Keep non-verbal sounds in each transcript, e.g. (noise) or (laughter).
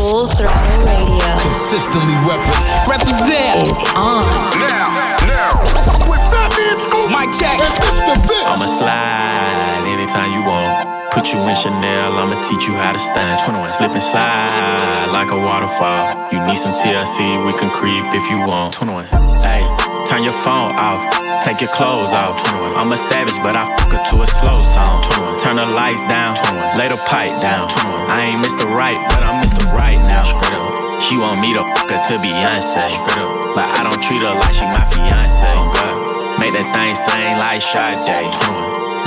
Full Throttle Radio. Consistently repping. Represent is on. Now, now. With Fatman Scoop. Mike check. I'ma slide anytime you want. Put you in Chanel, I'ma teach you how to stand. 21. Slip and slide like a waterfall. You need some TLC, we can creep if you want. 21. Hey, turn your phone off. Take your clothes off. I'm a savage, but I fuck her to a slow song. Turn the lights down. Lay the pipe down. I ain't Mr. Right, but I'm Mr. Right now. She want me to fuck her to Beyonce. But I don't treat her like she my fiance. Make that thing sing like Sade.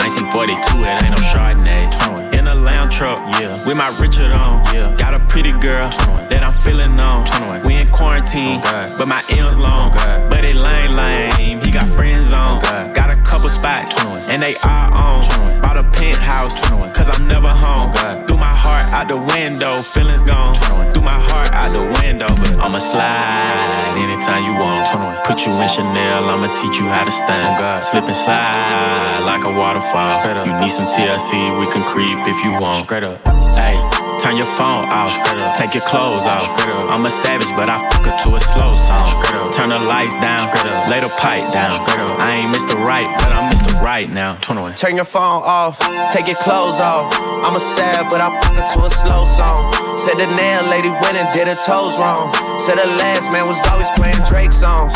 1942, it ain't no Chardonnay. 21. In a lamb truck, yeah. With my Richard on, yeah. Got a pretty girl that I'm feeling on. We in quarantine, oh but my M's long. Oh but it lame, lame. He got friends on. Oh got a couple spots, 21. and they are on. 21. Bought a penthouse, 21. cause I'm never home. Threw my heart out the window, feelings gone. Threw my heart out the window, but I'ma slide anytime you want. Put you in Chanel, I'ma teach you how to stand. Slip and slide like a waterfall. You need some TLC, we can creep if you want. Straight up. Hey, turn your phone off. Take your clothes off. I'm a savage, but I fuck her to a slow song. Turn the lights down. Lay the pipe down. I ain't Mr. Right, but I'm Mr. Right now. 21. Turn your phone off. Take your clothes off. I'm a sad, but I fuck her to a slow song. Said the nail lady went and did her toes wrong. Said the last man was always playing Drake songs.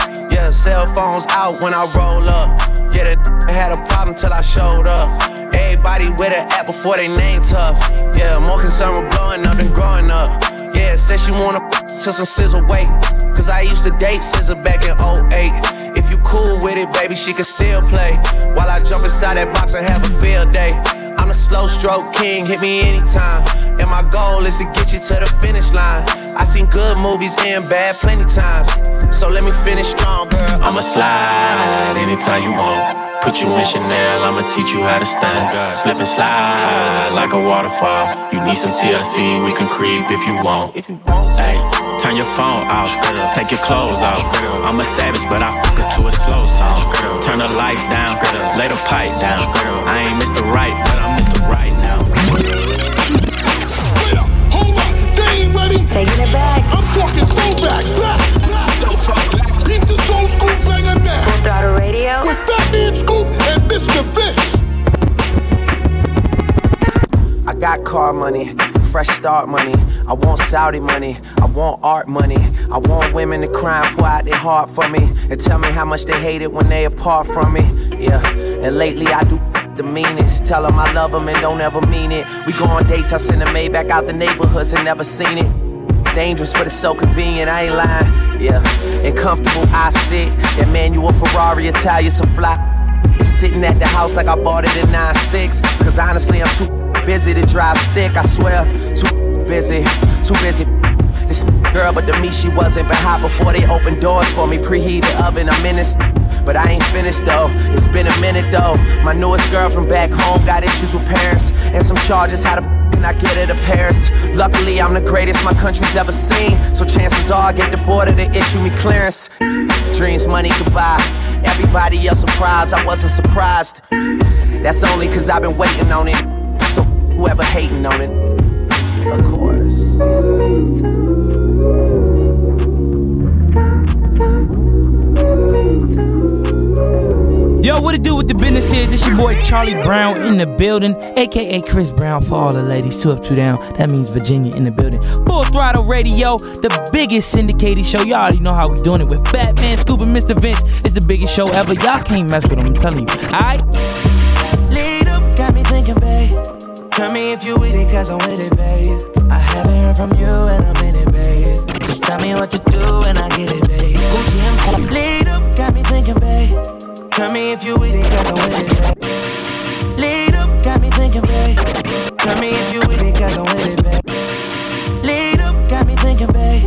Yeah, cell phones out when I roll up. Yeah, that had a problem till I showed up. Everybody with an app before they name tough. Yeah, more concerned with blowing up than growing up. Yeah, said she wanna to some SZA weight. Cause I used to date SZA back in 08. If you cool with it, baby, she can still play. While I jump inside that box and have a field day. I'm a slow stroke king, hit me anytime. And my goal is to get you to the finish line. I seen good movies and bad plenty times. So let me finish strong, girl. I'ma slide anytime you want. Put you in Chanel, I'ma teach you how to stand. Slip and slide like a waterfall. You need some TLC, we can creep if you want. If you want, hey, turn your phone off. Take your clothes off. I'm a savage, but I fuck her to a slow song. Turn the lights down, lay the pipe down. I ain't Mr. Right, but I'm Mr. Right now. Taking it back. I'm talking throwbacks. Back, back. So fuck. Beat the soul scoop banger now. Full Throttle Radio. With Fatman Scoop and Mr. Vince. I got car money, fresh start money. I want Saudi money, I want art money. I want women to cry and pour out their heart for me. And tell me how much they hate it when they apart from me. Yeah, and lately I do the meanest. Tell them I love them and don't ever mean it. We go on dates, I send a maid back out the neighborhoods and never seen it. Dangerous, but it's so convenient, I ain't lying. Yeah, and comfortable I sit. That manual Ferrari, Italian, some fly. It's sitting at the house like I bought it in 9-6. Cause honestly, I'm too busy to drive stick, I swear. Too busy, too busy. This girl, but to me she wasn't. But hot before they opened doors for me, preheated oven, I'm in this. But I ain't finished though. It's been a minute though. My newest girl from back home got issues with parents and some charges. How the can I get her to Paris? Luckily, I'm the greatest my country's ever seen. So chances are I get the border to issue me clearance. Dreams, money, goodbye. Everybody else surprised, I wasn't surprised. That's only cause I've been waiting on it. So whoever hating on it, of course. Yo, what it do with the business is? This your boy Charlie Brown in the building, aka Chris Brown for all the ladies. Two up, two down. That means Virginia in the building. Full Throttle Radio, the biggest syndicated show. Y'all already know how we doing it with Fatman, Scoop, and Mr. Vince. It's the biggest show ever. Y'all can't mess with them. I'm telling you. Alright? Lead up, got me thinking, babe. Tell me if you with it, cause I'm with it, babe. I haven't heard from you and I'm in it, babe. Just tell me what to do and I get it, babe. Gucci and. Lead up, got me thinking, babe. Tell me if you with it, cause I'm with it. Lead up, got me thinking, babe. Tell me if you with it, cause I'm with it, babe. Lead up, got me thinking, babe.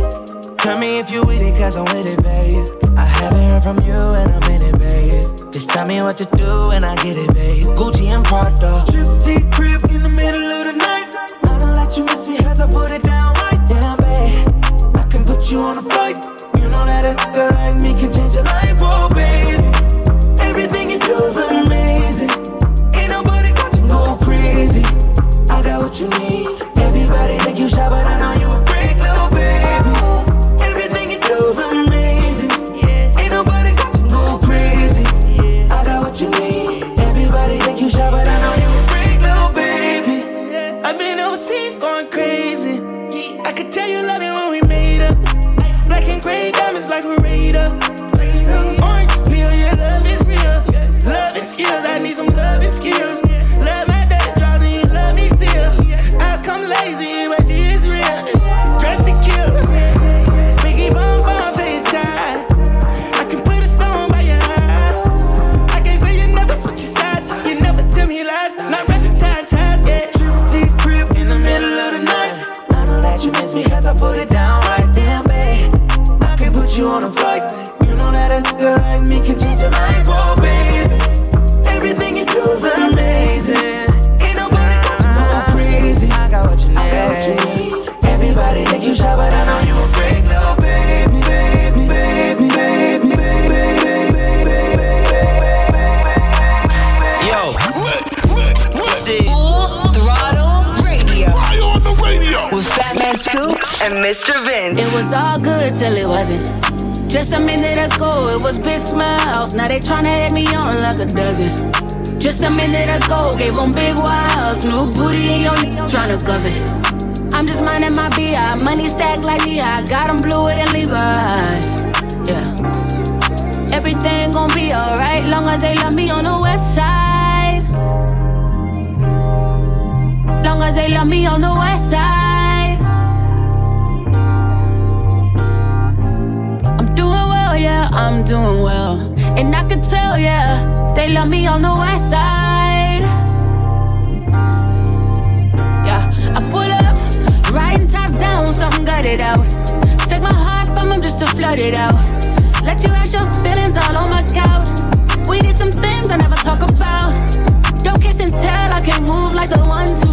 Tell me if you with it, cause I'm with it, babe. I haven't heard from you and I'm in it, babe. Just tell me what to do and I get it, babe. Gucci and Prada. Trip crib in the and Mr. Vince. It was all good till it wasn't. Just a minute ago, it was big smiles. Now they tryna hit me on like a dozen. Just a minute ago, gave them big wows. New booty in your tryna govern. I'm just minding my BI. Money stacked like Lehigh. Got them bluer than Levi's. Yeah. Everything gon' be alright. Long as they love me on the west side. Long as they love me on the west side. Yeah, I'm doing well. And I can tell, yeah, they love me on the west side. Yeah, I pull up, riding top down, something it out. Take my heart from them just to flood it out. Let you ask your feelings all on my couch. We did some things I never talk about. Don't kiss and tell, I can't move like the one to.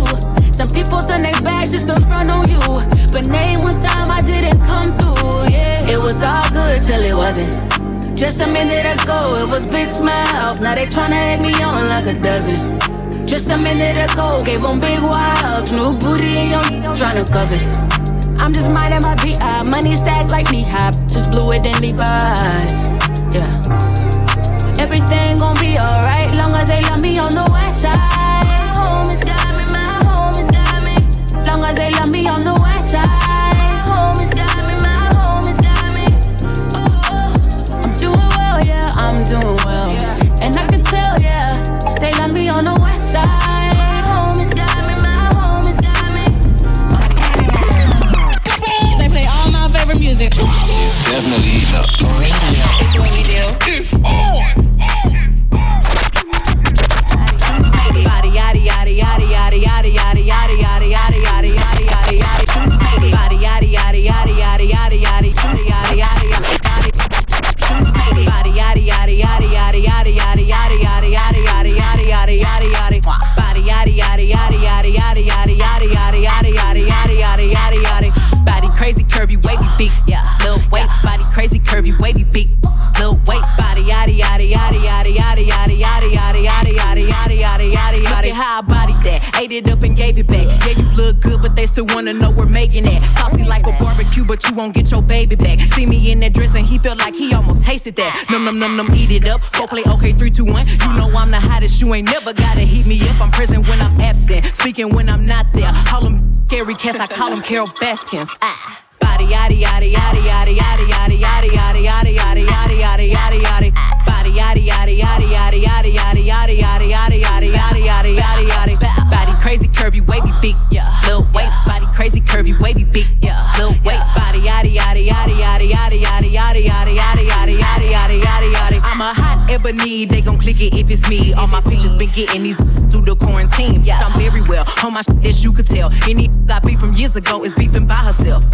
Some people turn their back just to front on you. But name one time I didn't come through. It was all good till it wasn't. Just a minute ago, it was big smiles. Now they tryna egg me on like a dozen. Just a minute ago, gave them big wows. New booty in your tryna cover. I'm just minding my BI. Money stacked like knee high. Just blew it in Levi's. Yeah. Everything gon' be alright, long as they love me on the west side. My homies got me, my homies got me. Long as they love me on the west baby back. See me in that dress and he felt like he almost tasted that. Num num num num, eat it up. Go play okay, three, two, one. You know I'm the hottest. You ain't never gotta heat me up. I'm present when I'm absent, speaking when I'm not there. Call them scary cats, I call them Carole Baskins. Ah. Body yaddy yaddy yaddy yaddy yaddy yaddy yaddy yaddy yaddy yaddy yaddy yaddy yaddy yaddy. Body yaddy yaddy yaddy yaddy yaddy yaddy yaddy yaddy yaddy yaddy yaddy yaddy yaddy yaddy. Body crazy curvy wavy. Yeah. Little waist body crazy curvy wavy. Yeah. Little waist hot ebony. They gon' click it if it's me. All my pictures been getting these through the quarantine. Yeah. I'm very well on my shit as you could tell. Any I beef from years ago is beefing by herself.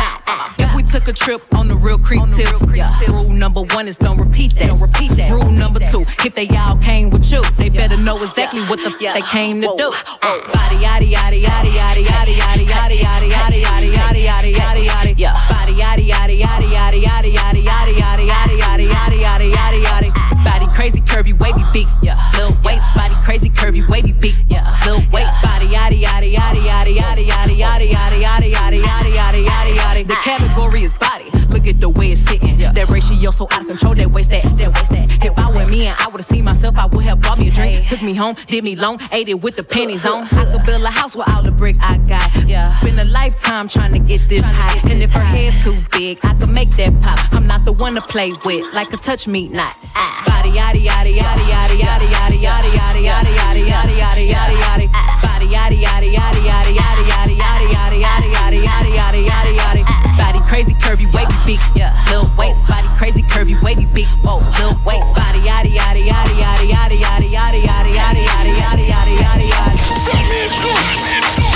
If we took a trip on the real creep tip, yeah. Rule number one is don't repeat that. Don't repeat that. Rule number two, if they all came with you, they better know exactly what the f- they came to do. Body yaddy yaddy yaddy yaddy yaddy yaddy yaddy yaddy yaddy yaddy yaddy yaddy yaddy yaddy. Yeah. Body yaddy yaddy yaddy yaddy yaddy yaddy yaddy yaddy yaddy yaddy yaddy curvy wavy beak. Yeah. Little waist body crazy curvy wavy beak. Yeah. Little waist body yaddy yaddy yaddy yaddy yaddy yaddy yaddy yaddy yaddy yaddy yaddy yaddy yaddy yaddy. The category is body. Look at the way it's sitting. That ratio so out of control. That waist that that waist that. If I were me and I would've seen myself, I would have bought me a drink, took me home, did me long, ate it with the pennies on. I could build a house with all the brick I got. Yeah, been a lifetime trying to get this high. And if her head too big, I could make that pop. I'm not the one to play with, like a touch me not. Ah. Body yaddy yaddy yaddy yaddy yaddy yaddy yaddy yaddy yaddy yaddy yaddy yaddy yaddy yaddy. Body yaddy yaddy yaddy yaddy yaddy yaddy yaddy yaddy yaddy yaddy yaddy yaddy yaddy yaddy. Body crazy curvy wavy beak, yeah. Lil waist, body crazy curvy wavy beak, whoa. Lil waist, body yaddy yaddy yaddy yaddy yaddy yaddy yaddy yaddy yaddy yaddy yaddy yaddy yaddy yaddy. Fatman Scoop,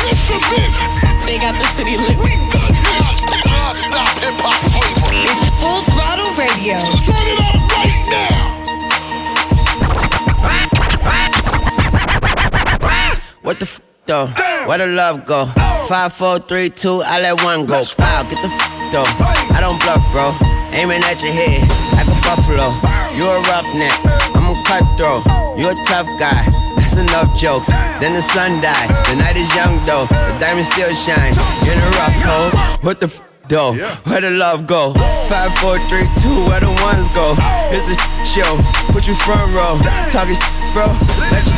Mr. Vince. They got the city lit. Non-stop hip-hop flavor. It's Full Throttle Radio. Turn it up right now. What the f though? Where the love go? Five, four, three, two, I let one go. Wow, get the f though. I don't bluff, bro. Aiming at your head like a buffalo. You a roughneck, I'm a cutthroat. You a tough guy. That's enough jokes. Then the sun died. The night is young though. The diamond still shine. You're in a rough hole. What the f though? Where the love go? Five, four, three, two, where the ones go? It's a show. Put you front row. Talking bro. Let your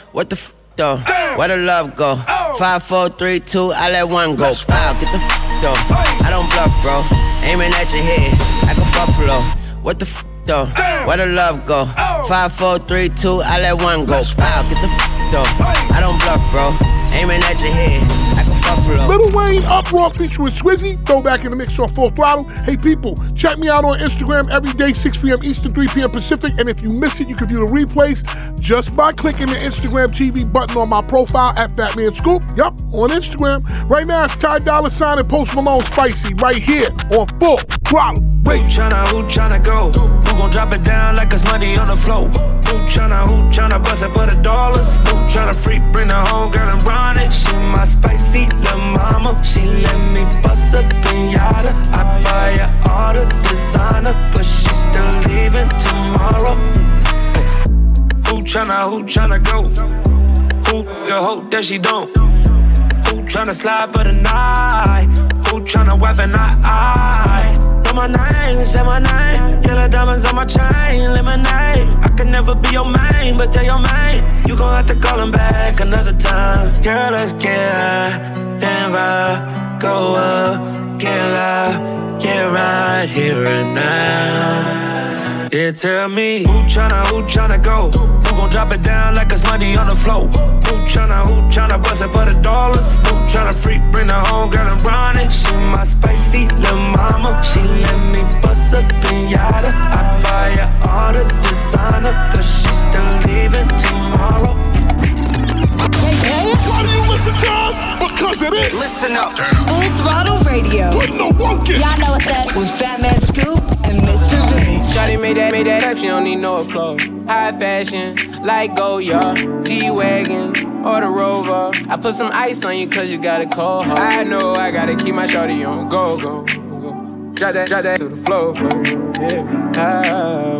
What the f though? Where the love go? Five, four, three, two, I let one go. Wow, get the f though. I don't bluff, bro. Aiming at your head like a buffalo. What the f though? Where the love go? Five, four, three, two, I let one go. Wow, get the f though. I don't bluff, bro. Aiming at your head Lil Wayne Uproar featuring Swizzy. Throwback in the mix on Full Throttle. Hey people, check me out on Instagram every day, 6 p.m. Eastern, 3 p.m. Pacific. And if you miss it, you can view the replays just by clicking the Instagram TV button on my profile at Fatman Scoop. Yup, on Instagram. Right now it's Ty Dolla Sign and Post Malone Spicy right here on Full Throttle. Who tryna, who tryna go? Who gon' drop it down like it's money on the floor? Who tryna, who tryna bust it for the dollars? Who tryna freak, bring the home girl and run it? She my spicy little mama. She let me bust a pinata. I buy her all the designer, but she's still leaving tomorrow. Who tryna, who tryna go? Who can hope that she don't? Who tryna slide for the night? Who tryna weapon I? Know my name, say my name. Yellow diamonds on my chain, lemonade. I can never be your main, but tell your main you gon' have to call him back another time. Girl, let's get high and vibe, go up, get loud, get right here and now. Yeah, tell me who tryna, who tryna go? Gon' drop it down like it's money on the floor? Who tryna, who tryna bust it for the dollars? Who tryna freak, bring the home girl and run it? She my spicy little mama. She let me bust a pinata. I buy her all the designer, but she's still leaving tomorrow. Why do you listen to us? Because it is. Listen up. Full Throttle Radio. Put no work in. Y'all know what's up. With Fatman Scoop and Mr. Vince. Shawty made that, made that up, she don't need no applause. High fashion, like Goyard, G-Wagon, or the Rover. I put some ice on you cause you got a cold heart. I know I gotta keep my shawty on go, go, go. Drop that, drop that to the floor, floor. Yeah. Ah,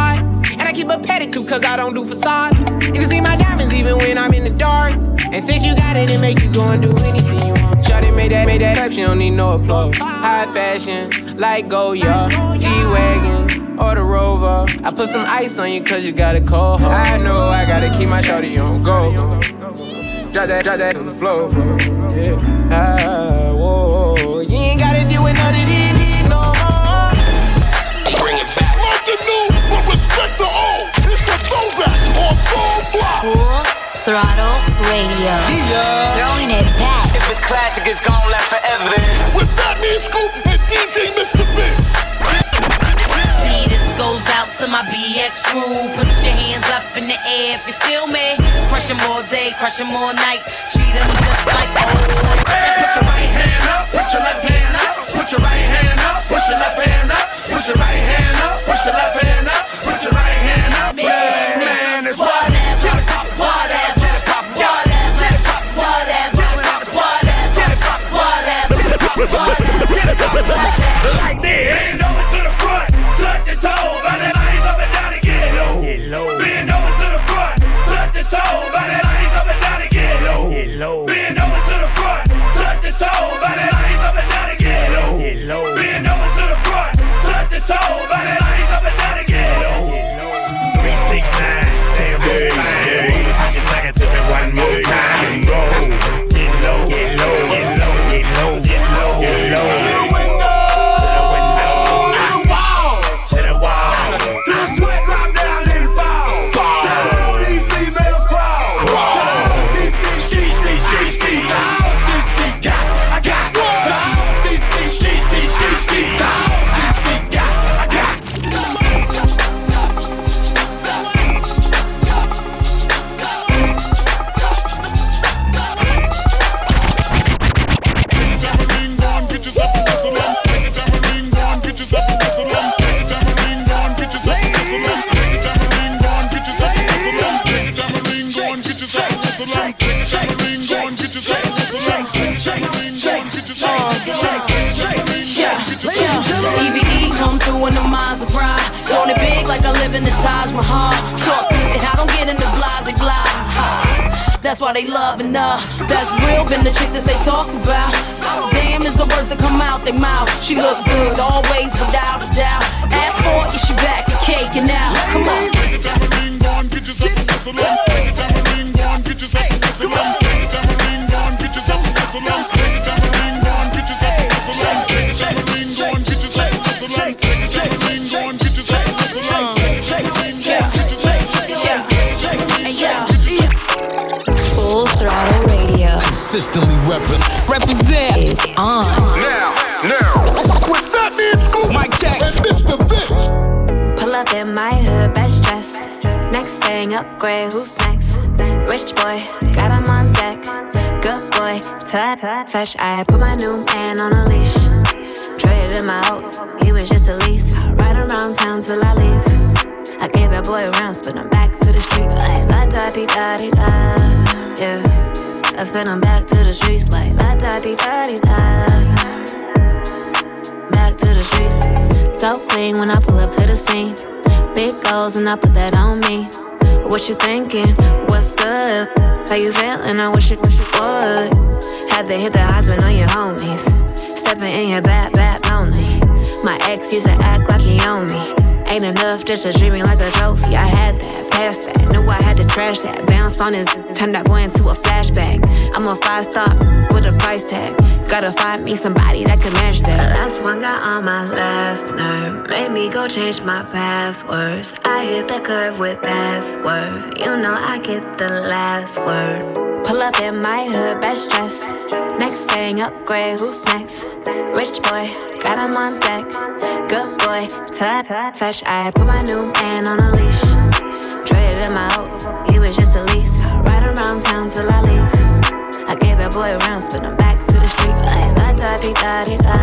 I keep a pedicure, cause I don't do facades. You can see my diamonds even when I'm in the dark. And since you got it, it make you go and do anything you want. Shawty made that, made that up, she don't need no applause. High fashion, like Goyard, G-Wagon, or the Rover. I put some ice on you cause you got a cold heart. I know I gotta keep my shawty on go. Drop that, drop that on the floor, floor. Yeah. Full Throttle Radio. Yeah. Throwing it back. If it's classic, it's gonna last forever. With that Fatman Scoop and DJ Mr. Vince. See, this goes out to my BX crew. Put your hands up in the air if you feel me. Crush them all day, crush them all night. Treat them just like old. Hey, put your right hand up, put your left hand up. Put your right hand up, put your left hand up. Put your right hand up, put your left hand up. Put your right That's why they loving her. That's real, been the chick that they talked about. Damn is the words that come out their mouth. She look good always, without a doubt. Ask for it, she back and caking out. Come on. Get your get your get Full Consistently reppin'. Represent is on. Now, now. With Fatman Scoop. Mike check. And Mr. Vince. Pull up in my hood, best dressed. Next thing, upgrade, who's next? Rich boy, got him on deck. Good boy, tap, fresh. I put my new man on a leash. Traded him out, he was just a lease. I ride around town till I leave. I gave that boy rounds, but I'm back to the street like la da di da di da. Yeah, I spin him back to the streets like la da di da di da. Back to the streets, so clean when I pull up to the scene. Big goals and I put that on me. What you thinking? What's good? How you feeling? I wish it would. Had to hit the husband on your homies. Stepping in your bad, bad lonely. My ex used to act like he owned me. Ain't enough just a me like a trophy. I had that, passed that, knew I had to trash that. Bounced on his, turned that boy into a flashback. I'm a five star with a price tag. Gotta find me somebody that can match that. The Last one got on my last nerve. Made me go change my passwords. I hit the curve with that. You know I get the last word. Pull up in my hood, best dressed. Next thing, upgrade, who's next? Rich boy, got him on deck. Good boy, tap, fresh. I put my new man on a leash. Traded him out, he was just a lease. Ride around town till I leave. I gave that boy rounds, but I'm back to the street like la da di da di da.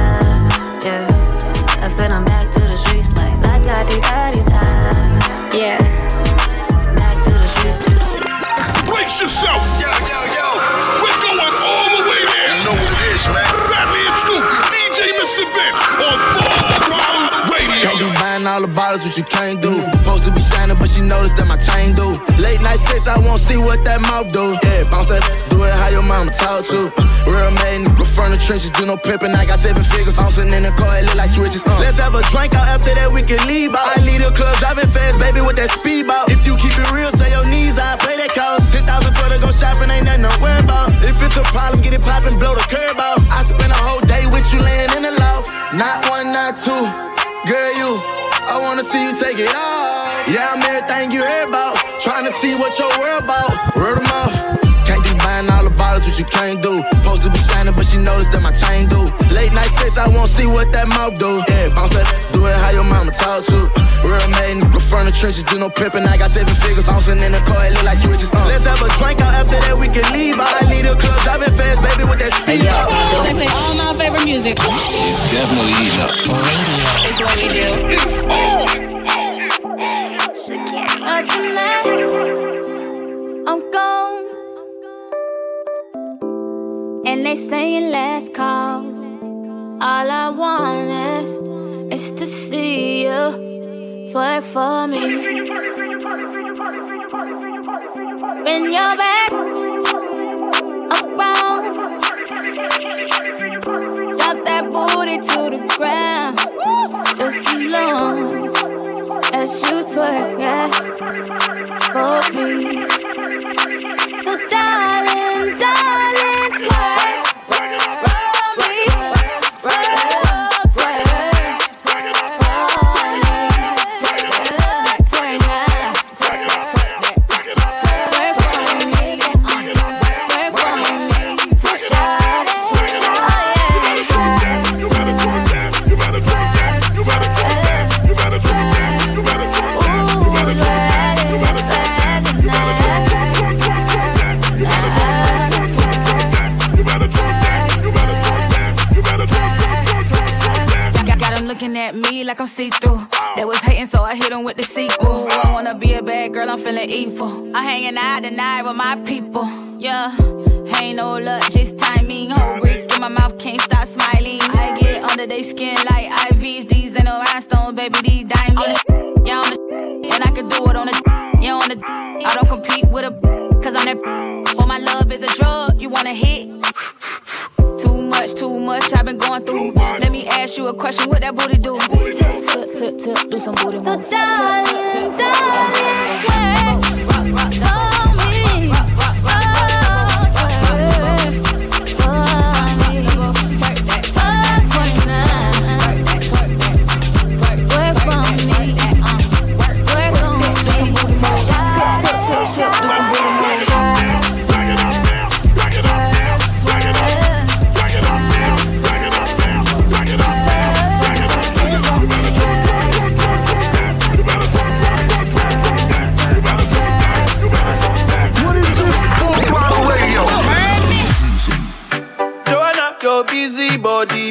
Yeah, I spin him back to the streets like la da di da di da. Yeah, back to the streets. Brace yourself. Yo, yo, yo. All what you can't do. Supposed to be shining, but she noticed that my chain do. Late night sex, I won't see what that mouth do. Yeah, bounce that, do it how your mama talk to. Real man, nigga from the trenches, do no pimping. I got seven figures, bouncing in the car, it look like switches. Uh. Let's have a drink out after that, we can leave out. I leave the club, driving fast, baby, with that speedboat. If you keep it real, say your knees, I pay that cost. 10,000 for to go shopping, ain't nothing to worry about. If it's a problem, get it poppin', blow the curb out. I spend a whole day with you laying in the loft. Not one, not two. Girl, you, see you take it off. Yeah, I'm everything you heard about. Tryna see what your world about. Word 'em off. Can't be buying all the bottles, what you can't do. Supposed to be shining, but she know notice that my chain do. Late night sex, I won't see what that mouth do. Yeah, bounce that, do it how your mama talk to. Real man, front of trenches, do no pimping. I got seven figures, bouncing in the car, it look like switches. Uh. Let's have a drink out after that, we can leave. I need a club, driving fast, baby, with that speed. Hey, they play all my favorite music. It's definitely heating up. Radio. It's what we do. It's on. Uh, tonight, I'm gone. And they saying last call. All I want is, is to see you twerk for me. When you're back around, drop that booty to the ground. Just as long as you twerk, yeah, for me. So darling, darling, like I'm see through. They was hating, so I hit 'em with the sequel. I wanna be a bad girl, I'm feeling evil. I'm hanging out tonight with my people. Yeah, ain't no luck, just timing. Whole brick in my mouth, can't stop smiling. I get under their skin like IVs. These ain't no rhinestones, baby, these diamonds. Yeah, on the (laughs) and I can do it on the (laughs) yeah, on the (laughs) I don't compete with a cause I'm that. But my love is a drug, you wanna hit? Too much, too much I've been going through. Ask you a question, what that booty do? Tip, tip, tip, tip, do some booty moves. Tip, tip, tip,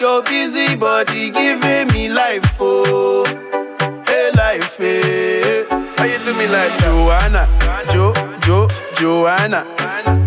your busy body giving me life, oh, hey life, hey. How you do me like Joanna, Jo, Jo, Joanna?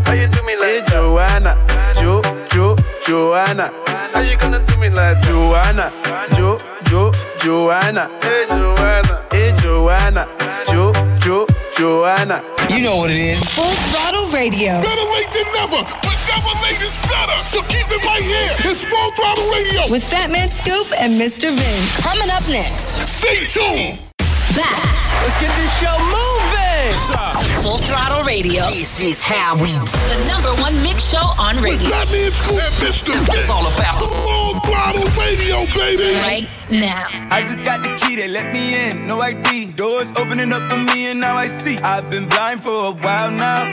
How you do me like eh, hey, Joanna, Jo, Jo, Joanna? How you gonna do me like Joanna, Jo, Jo, Joanna? Hey Joanna, hey Joanna, Jo, Jo, Joanna? You know what it is. Full throttle radio. Better late than never, but never late is better. So keep it right here. It's Full Throttle Radio. With Fatman Scoop and Mr. Vince. Coming up next. Stay tuned. Back. Let's get this show moving. To Full Throttle Radio. This is how we The number one mix show on radio. Fatman Scoop and Mr. It's all about the Full Throttle Radio, baby. Right now. I just got the key, they let me in, no ID. Doors opening up for me, and now I see. I've been blind for a while now.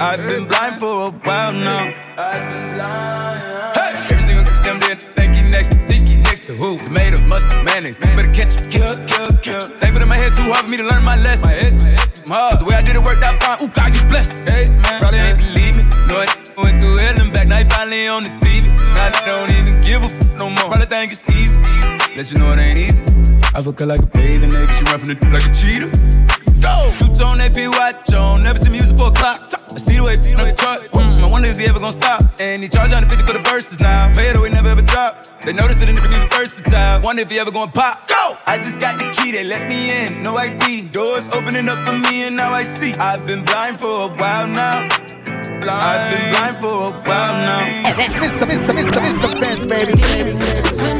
I've been blind for a while now. I've been blind. Hey! Mayonnaise. Better catch it, catch it, catch it, catch it. Thankful that my head too hard for me to learn my lesson. My head, my head too hard. 'Cause the way I did it worked out fine. Ooh, God, you blessed. Hey, man. Probably ain't believe me. No, I went through hell and back. Now you finally on the TV. Now they don't even give a f no more. Probably think it's easy. Let you know it ain't easy. I fuck her like a bathing nigga. She run from the like a cheetah. Go! Two tone AP watch on, never see music for a clock. I see the way, see the charts. Mm, I wonder is he ever gonna stop? And he charge 150 for the verses now. Pay it away, never ever drop. They notice it in the music versatile. Wonder if he ever gonna pop. Go! I just got the key, they let me in. No ID. Doors opening up for me, and now I see. I've been blind for a while now. Blind. I've been blind for a while now. Mr. Mr. Mr. Mr. Benz, baby.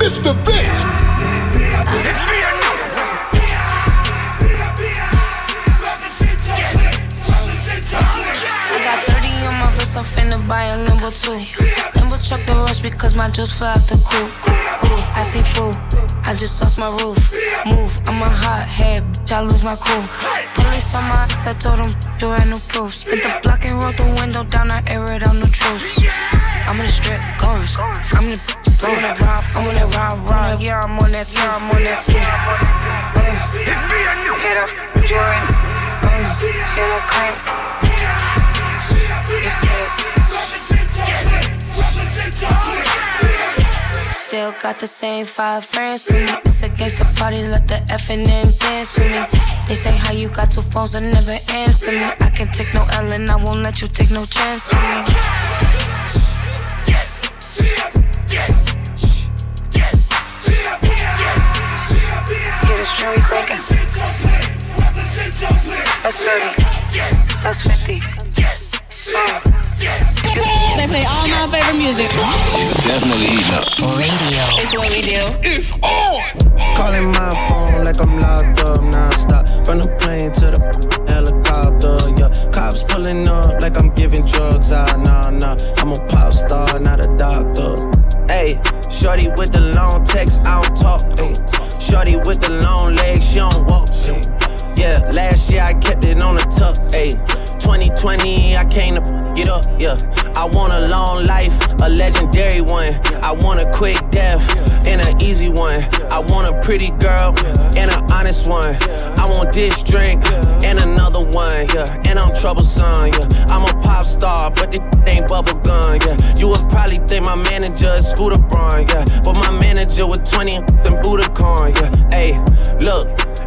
Mr. Vince. I got 30 on my wrist, I'm finna buy a Lambo too. Lambo truck the rush because my juice fly out the coop. Ooh, I see food, I just lost my roof. Move, I'm a hot head, bitch, I lose my cool. Police on my, I told them, you had no proof. Spit the block and roll the window down, I air it out, no truce. I'm on the strip, going, I'm in the I'm on that time, on that team. Uh, hit up, Jordan. Uh, hit up, crank. Still got the same five friends with me. It's against the party, let the effing in dance with me. They say how you got two phones and never answer me. I can take no L and I won't let you take no chance with me. Get this jury cranking. That's 30. That's 50. Uh. They play all my favorite music. It's definitely eating up. Radio. It's what we do. It's on. Calling my phone like I'm locked up nonstop. From the plane to the helicopter, yeah. Cops pulling up like I'm giving drugs. Ah, nah, nah. I'm a pop star, not a doctor. Hey, shorty with the long text, I don't talk. Ay. Shorty with the long legs, she don't walk. Yeah, last year I kept it on the tuck. Ay. 2020, I came to get up, yeah. I want a long life, a legendary one. I want a quick death and an easy one. I want a pretty girl and an honest one. I want this drink and another one, yeah. And I'm troublesome, yeah. I'm a pop star, but this ain't bubble gum, yeah. You would probably think my manager is Scooter Braun, yeah. But my manager with 20 and Budokan, yeah. Hey, look.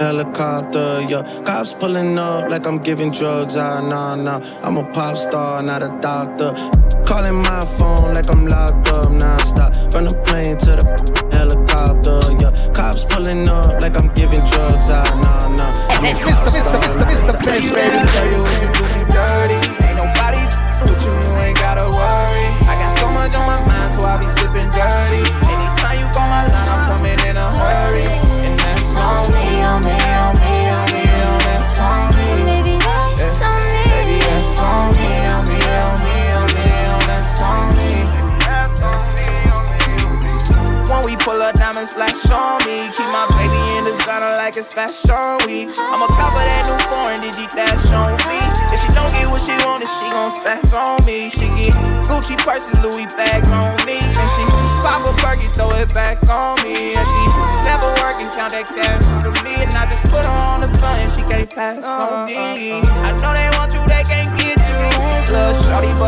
helicopter, yeah. Cops pulling up like I'm giving drugs. Ah, nah, nah. I'm a pop star, not a doctor. Calling my phone like I'm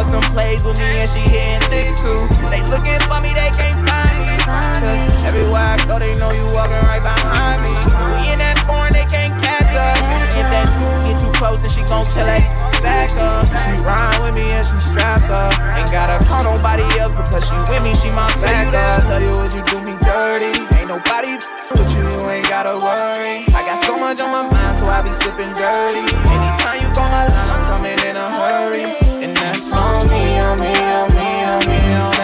some plays with me and she hitting dicks too. They looking for me, they can't find me. Cause everywhere I go, they know you walking right behind me. We in that foreign, they can't catch us. If that get too close, and she gon' tell that back up. She ride with me and she strapped up. Ain't gotta call nobody else because she with me, she my you that Tell you what you do me dirty. Ain't nobody with you, you ain't gotta worry. I got so much on my mind, so I be sipping dirty. Anytime you call my line, I'm coming in a hurry on me, on me, on me, on me. On me.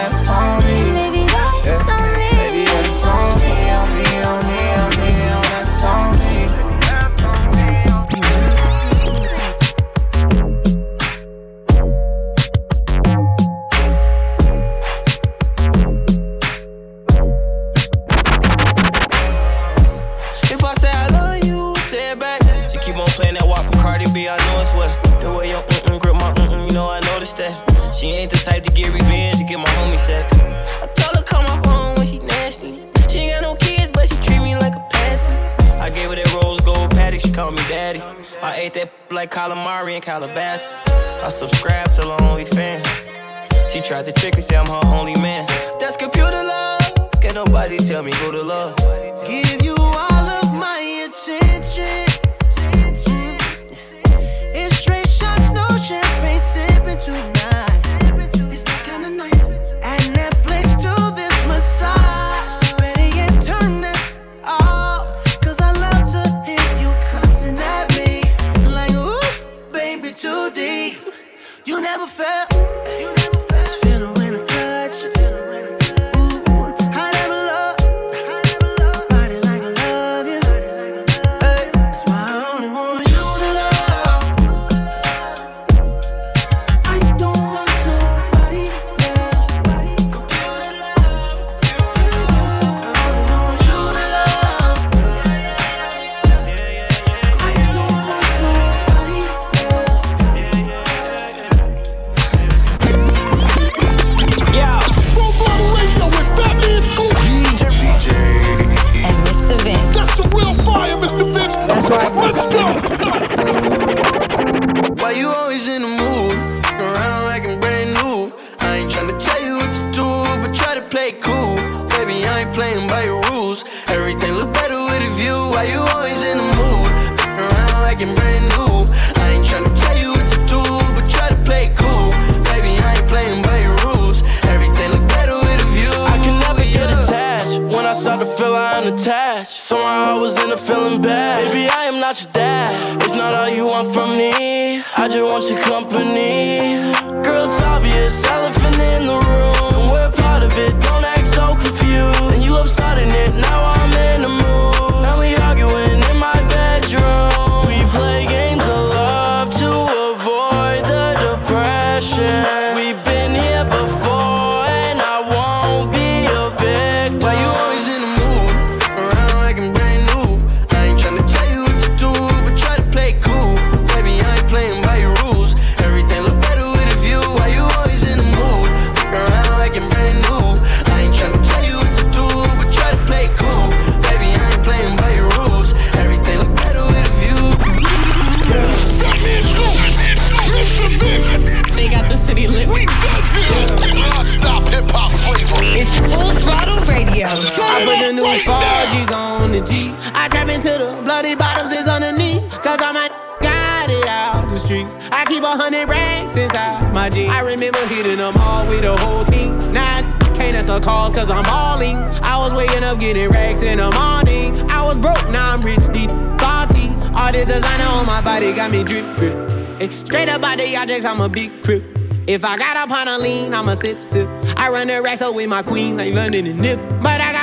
doing 4G's on the G. I trap into the bloody bottoms is underneath. Cause all my got it out the streets. I keep a hundred racks inside my jeans. I remember hitting them all with the whole team. Nine can't answer calls cause I'm balling. I was waking up getting racks in the morning. I was broke, now I'm rich, deep, salty. All this designer on my body got me drip, drip. Straight up by the objects, I'm a big crip. If I got up on a lean, I'm a sip, sip. I run the racks up with my queen like London and Nip. But I got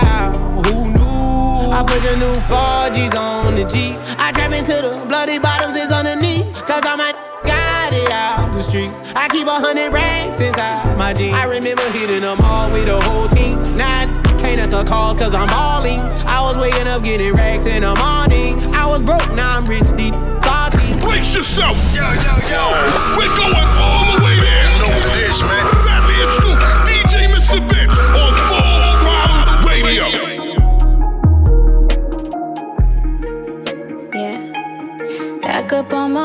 I put the new 4Gs on the G. I trap into the bloody bottoms, it's underneath. Cause I'm a got it out the streets. I keep a hundred racks inside my jeans. I remember hitting them all with the whole team. Now can't answer calls cause I'm balling. I was waking up getting racks in the morning. I was broke, now I'm rich, deep, salty. Brace yourself! Yo, yo, yo! We're going all the way there! You know what it is, man.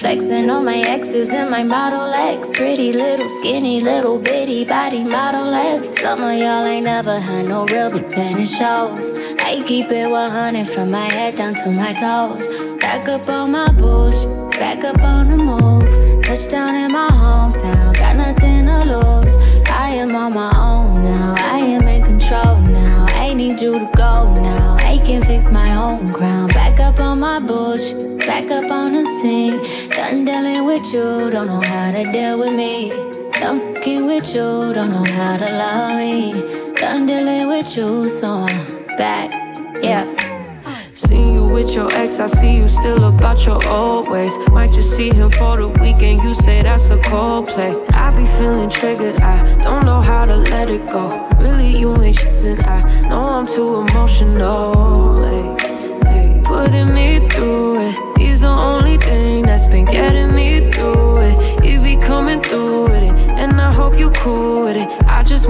Flexing on my exes and my Model X. Pretty little, skinny, little bitty body Model X. Some of y'all ain't never had no real, then shows. I keep it 100 from my head down to my toes. Back up on my bush, back up on the move. Touchdown in my hometown, got nothing to lose. I am on my own now, I am in control now. I need you to go now. I can fix my own crown. Back up on my bush, back up on the scene. Done dealing with you, don't know how to deal with me. Done fucking with you, don't know how to love me. Done dealing with you, so I'm back, yeah. Seen you with your ex, I see you still about your old ways. Might just see him for the weekend, you say that's a cold play. I be feeling triggered, I don't know how to let it go. Really, you ain't shit, I know I'm too emotional. Ay, ay, putting me through it, he's the only thing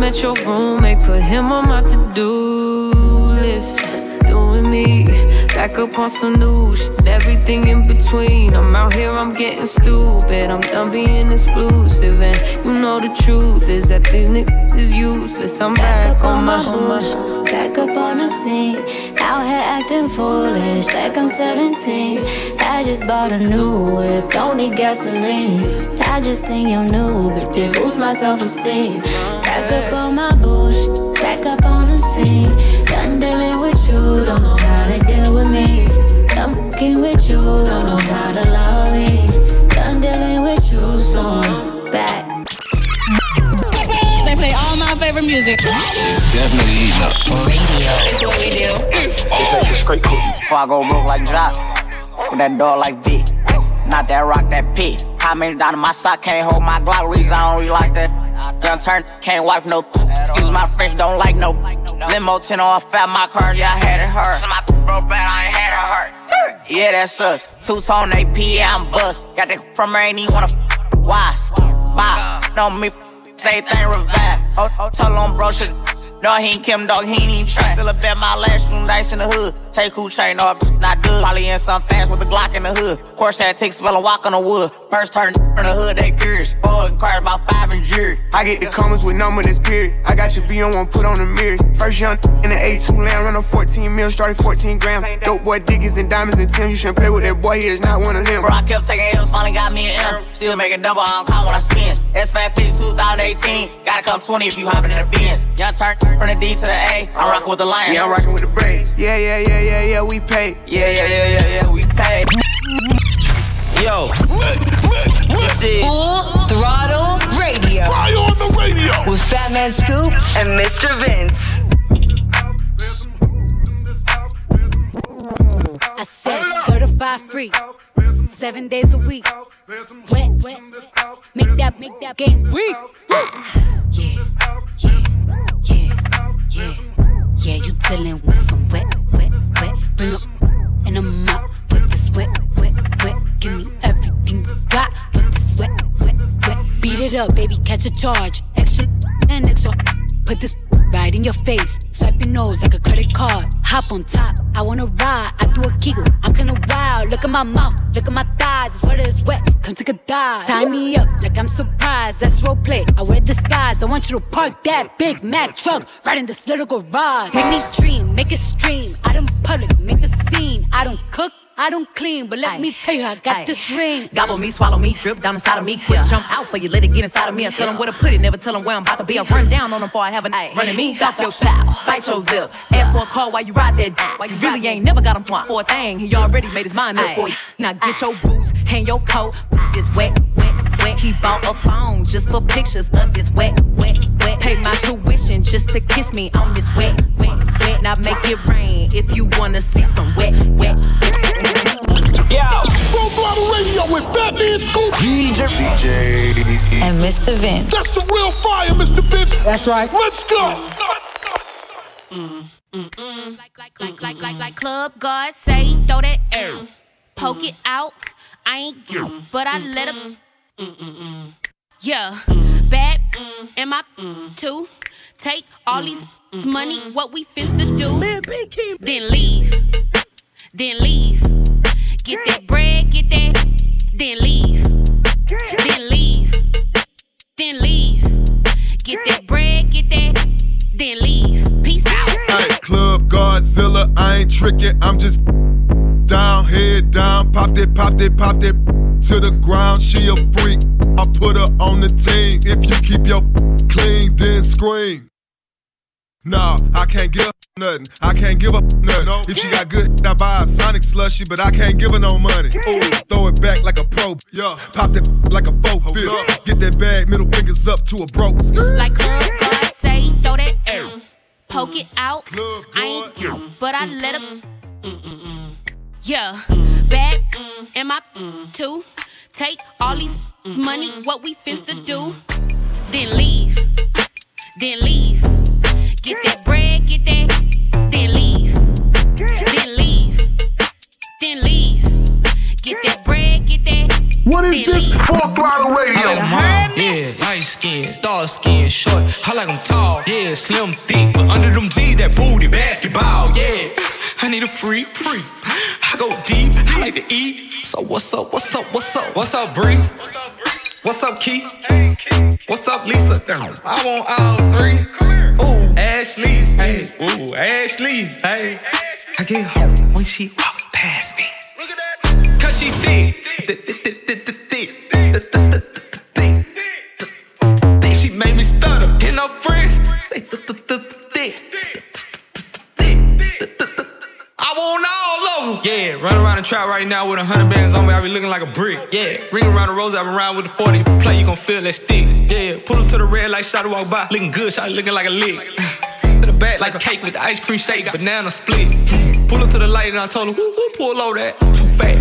met your roommate, put him on my to do list. Doing me. Back up on some new shit, everything in between. I'm out here, I'm getting stupid. I'm done being exclusive. And you know the truth is that these niggas is useless. I'm back, Back up on my bush, back up on the scene. Out here acting foolish, like I'm 17. I just bought a new whip, don't need gasoline. I just seen your new bitch, it boost my self esteem. Back up on my bush, back up on the scene. Done dealing with you, don't know how to deal with me. Done fucking with you, don't know how to love me. Done dealing with you, so I'm back. They play all my favorite music. It's definitely heating up. Radio. That's what we do. straight cook. Before I go broke like Jock, with that dog like V. Not that rock, that P. How many down in my sock can't hold my Glock? Reason I don't really like that. Young turn, can't wife no. Excuse my French, don't like no. Limo 10 on fat, my car, yeah, I had it hurt. So my broke bad, I ain't had it hurt. Yeah, that's us. Two tone AP, yeah, I'm bust. Got that from her, ain't even wanna. f- Why? Bye. No, me, say thing revive. Oh, oh, tell on bro, shit. No, he ain't Kim, dog, he ain't even try. Still a bet my last room dice in the hood. Take who chain off, not good. Probably in some fast with a Glock in the hood. Course had take spell and walk on the wood. First turn from the hood, they curious. Four inquires about five and. I get the comments with number this period. I got your B on one, put on the mirrors. First young in the A2 land, run a 14 mil, started 14 grams. Dope boy diggies and diamonds and Tim. You shouldn't play with that boy, he is not one of them. Bro, I kept taking L's, finally got me an M. Still making double, I don't call when I spin. S5 50 2018. Gotta come 20 if you hopping in the Benz. Young turn from the D to the A. I'm oh. rocking with the Lions. Yeah, I'm rocking with the Braves. Yeah, yeah, yeah, yeah, yeah, we pay. Yeah, yeah, yeah, yeah, yeah, we pay. Yo, this is Full Throttle Radio. Fly on the radio with Fatman Scoop and Mr. Vince. I said certified free, seven days a week. Wet, wet, make that, make that game weak. Ah, yeah, yeah, yeah, yeah, yeah. You dealing with some wet, wet, wet. Bring up and I'm out with this wet, wet, wet. Give me everything you got Light it up, baby, catch a charge. Extra and extra. Put this right in your face. Swipe your nose like a credit card. Hop on top, I wanna ride. I do a giggle, I'm kinda wild. Look at my mouth, look at my thighs. It's wet, it's wet. Come take a dive. Tie me up like I'm surprised. That's role play. I wear disguise. I want you to park that Big Mack truck right in this little garage. Make me dream, make it stream. Out in public, make a scene. I don't cook. I don't clean, but let me tell you, I got this ring. Gobble me, swallow me, drip down inside of me. Quick jump out for you, let it get inside of me. I tell them where to put it, never tell them where I'm about to be. I run down on them before I have a night. Running me, talk your pow, bite your lip. Ask for a call while you ride that dick. While you really ain't never got him for a thing. He already made his mind up for you. Now get your boots, hang your coat. It's wet, wet, wet. He bought a phone just for pictures of this wet, wet. Pay my tuition just to kiss me on this wet, wet, wet. Now make it rain if you wanna see some wet, wet, wet. Yo. Full throttle radio with Fatman Scoop. DJ. DJ. And Mr. Vince. That's the real fire, Mr. Vince. That's right. Let's go. Mm, mm, mm, like, like, like, like, like, like Club God say, throw that air. Poke it out. I ain't get, but I let him. Yeah, bad mm. am I mm. too? Take all these mm. money, what we finna do? Then leave, then leave. Get that bread, get that, then leave, then leave, then leave. Get that bread, get that, then leave. Peace out. Hey, Club Godzilla, I ain't tricking, I'm just down, head down, popped it, popped it, popped it to the ground. She a freak, I put her on the team. If you keep your clean, then scream. Nah, I can't give her nothing. I can't give her nothing. If she got good, I buy a Sonic slushy, but I can't give her no money. Ooh, throw it back like a pro. Yeah, pop that like a four fifth. Get that bag, middle fingers up to a broke. Like Club God say, throw that air. Poke it out. I ain't get, but I let him. Yeah, bad am I too? Take all these mm, money, what we finna do? Then leave, then leave. Get that bread, get that, then leave, then leave, then leave. Get that bread, get that. What is this? Full throttle radio. I like 'em all, yeah, light skin, dark skin, short. I like 'em tall, yeah, slim, thick, but under them jeans, that booty, basketball, yeah. I need a free, free. I go deep, I like to eat. So what's up, what's up, what's up, what's up, Bree? What's up, Keith? What's up, Lisa? I want all three. Ooh, Ashley, hey, ooh, Ashley, hey. I get home when she walk past me. Cause she thick, them. Yeah, run around the trap right now with a hundred bands on me. I be looking like a brick. Yeah, ring around the rose, I been around with the 40. Play, you gon' feel that stick. Yeah, pull up to the red light, shot walk by. Looking good, shot looking like a lick. (sighs) To the back like a cake with the ice cream shake, banana split. Pull up to the light and I told her, who, who pull low that? Too fat.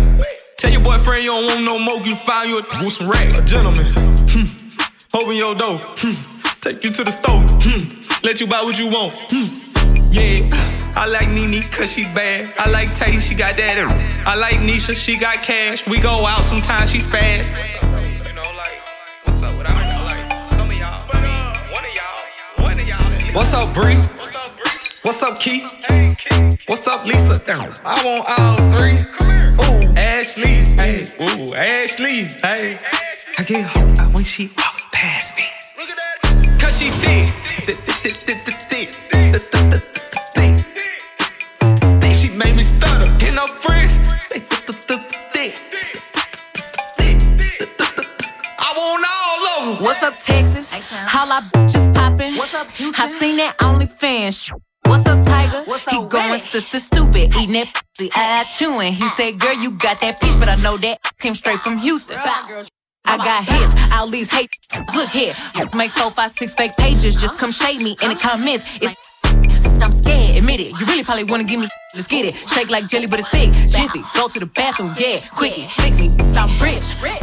Tell your boyfriend you don't want no more, you find you a with some racks. A gentleman. Hmm. Open your door. Hmm. Take you to the store. Hmm. Let you buy what you want. Hmm. Yeah, I like Nene cause she bad. I like Tay, she got that. I like Nisha, she got cash. We go out sometimes, she spaz. What's up, Bree? What's up, Keith? What's up, Lisa? I want all three. Ooh, Ashley, hey, ooh, Ashley, hey. I get home when she walk past me. Cause she thick, What's up, Texas? Holla, bitches poppin'. What's up, Houston? I seen that OnlyFans. What's up, Tiger? What's he going st- st- stupid, eating that pussy, eye chewing. He said, "Girl, you got that peach, but I know that came straight from Houston." I got hits, all these hate. Look here, make four, five, six fake pages. Just come shade me in the comments. It's I'm scared, admit it. You really probably wanna give me. (laughs) Let's get it. Shake like jelly, but it's thick. Jiffy, go to the bathroom, yeah. Quickie, flick me. I'm rich, rich.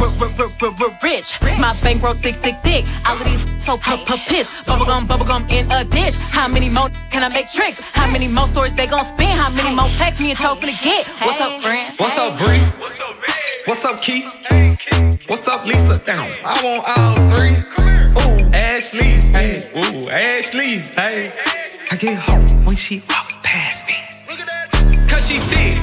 My bankroll thick, thick, thick. All of these (laughs) so p p piss. Bubblegum, bubblegum in a dish. How many more (laughs) can I make tricks? How many more stories they gon' spin? How many more texts me and Cho's gonna get? What's up, friend? What's up, Bree? What's up, Keith? What's up, Lisa? Damn, I want all three. Ooh, Ashley, hey, ooh, Ashley, hey. I get home when she walk past me. Cause she thick.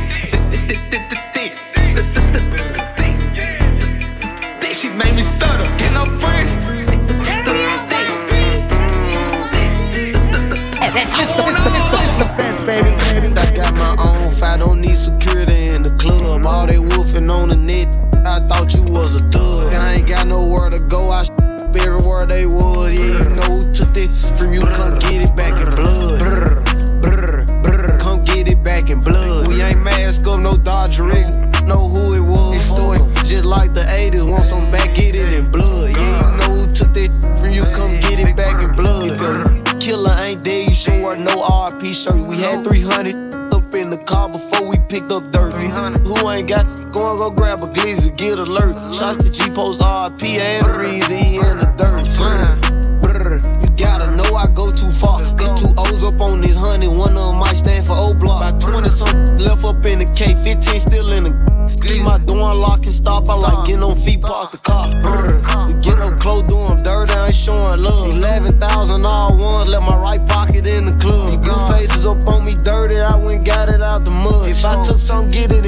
Thick, she made me stutter. Get no friends. Shots to G Post RP and Breezy in the dirt. Brr, brr. You gotta know I go too far. Get two O's up on this honey, one of them might stand for O block. About 20 some left up in the K, 15 still in the. Leave my door unlocked and stop. I like getting on feet, park the car. Brr. We get up close, doing dirty, I ain't showing love. 11,000 all ones, let my right pocket in the club. These blue faces up on me dirty, I went got it out the mud. If I took some, get it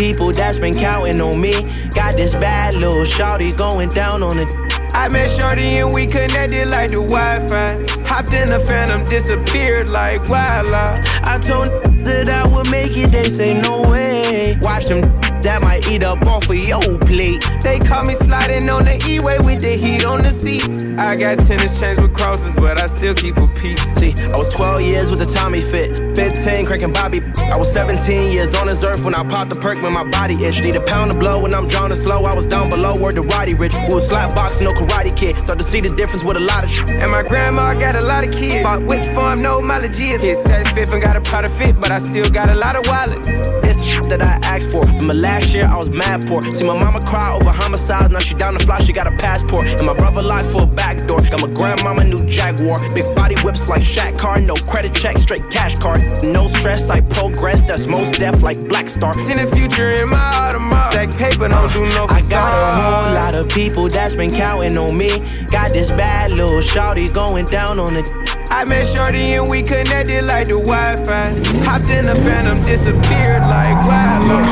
people that's been counting on me. Got this bad little shawty going down on it. I met Shorty and we connected like the Wi-Fi. Hopped in the phantom, disappeared like wildlife. I told that I would make it, they say no way. Watch them that might eat up off of your plate. They call me sliding on the E-way with the heat on the seat. I got tennis chains with crosses, but I still keep a piece. See, I was 12 years with a Tommy fit, 15 cranking Bobby. I was 17 years on this earth when I popped the perk when my body itch. Need a pound of blow when I'm drowning slow. I was down below, where the Roddy Rich. We was slap boxing, no karate kid. Start to see the difference with a lot of shit. And my grandma got a lot of kids. Bought which farm, no mileage is. Hit says fifth and got a powder fit, but I still got a lot of wallet. This that I asked for. Remember last year I was mad poor. See my mama cry over homicide. Now she down the fly, she got a passport. And my brother locked for a back door. Got my grandmama new Jaguar. Big body whips like Shaq car. No credit check, straight cash card. No stress, I progress. That's most deaf like Black Star. Seen the future in my Audemars. Stack paper, don't do no I got a whole lot of people that's been counting on me. Got this bad little shawty going down on it. I met Shorty and we connected like the Wi-Fi. Hopped in the phantom, disappeared like wildlife.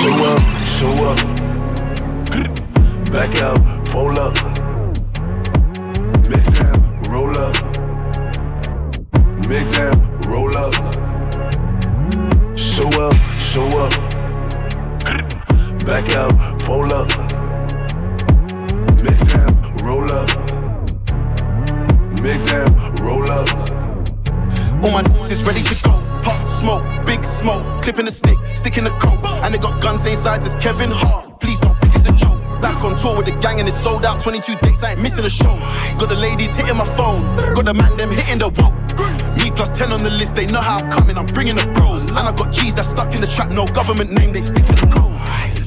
Show up, show up. Back out, pull up. Big time, roll up. Big time, roll up. Show up, show up. Back out, pull up. Big time, roll up. Big time, roll up. All my n- is ready to go. Pop smoke, big smoke, clipping the stick, sticking the coat. And they got guns same size as Kevin Hart. Please don't think it's a joke. Back on tour with the gang and it's sold out. 22 dates, I ain't missing a show. Got the ladies hitting my phone, got the man them hitting the whoa. Me plus 10 on the list, they know how I'm coming, I'm bringing the bros. And I got G's that stuck in the trap, no government name, they stick to the code.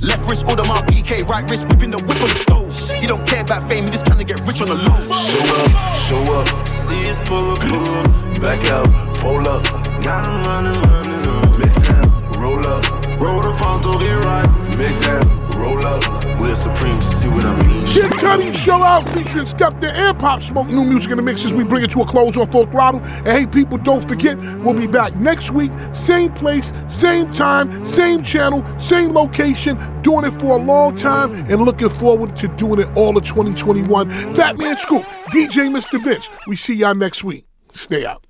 Left wrist, order my PK, right wrist, whipping the whip on the stove. He don't care about fame, he just trying to get rich on the low. Show up, show up. See us pull up, pull up. Back out, pull up. Got him running, running up. Big time, roll up. Roll the Fonto, get right. Big time, roll up. We're supreme, see what I mean? Kid Cudi Show Out featuring Skepta and Pop Smoke. New music in the mix as we bring it to a close on Full Throttle. And hey, people, don't forget, we'll be back next week, same place, same time, same channel, same location, doing it for a long time and looking forward to doing it all of 2021. Fatman Scoop, DJ Mr. Vince. We see y'all next week. Stay out.